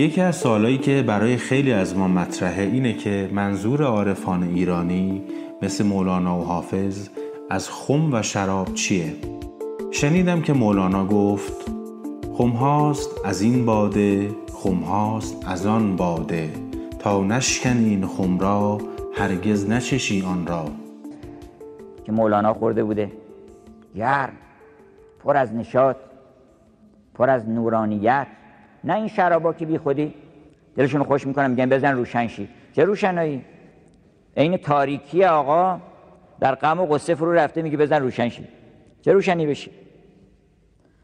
یکی از سوالایی که برای خیلی از ما مطرحه اینه که منظور عارفان ایرانی مثل مولانا و حافظ از خم و شراب چیه؟ شنیدم که مولانا گفت خم هاست از این باده خم هاست از آن باده تا نشکنی این خم را هرگز نچشی آن را. که مولانا خورده بوده. گرم. پر از نشاط پر از نورانیت نه این شرابا که بی خودی. دلشون خوش می‌کنن میگن بزن روشن شی چه روشنایی؟ عین تاریکی آقا در غم و غصه فرو رفته میگه بزن روشن شی چه روشنی بشی؟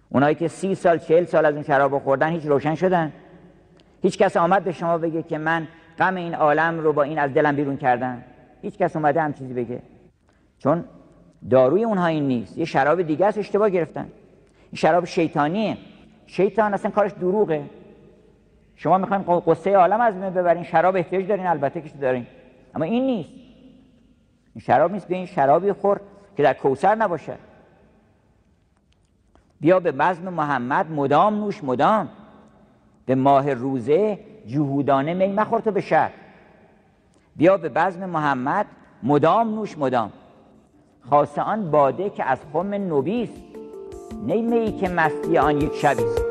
اونایی که سی سال چهل سال از اون شراب خوردن هیچ روشن شدن. هیچ کس آمد به شما بگه که من غم این عالم رو با این از دلم بیرون کردم. هیچ کس اومده هم چیزی بگه. چون داروی اونها این نیست. یه شراب دیگه است اشتباه گرفتن. این شراب شیطانیه. شیطان اصلا کارش دروغه. شما می‌خواین قصه عالم از من ببرین شراب احتیاج دارین البته که دارین. اما این نیست. این شراب نیست به این شرابی خور که در کوسر نباشه. بیا به بزم محمد مدام نوش مدام. به ماه روزه جهودانه می مخور تو به شهر. بیا به بزم محمد مدام نوش مدام. خاصه آن باده که از خم نوبیست. ای که مستی آن یک شبیست.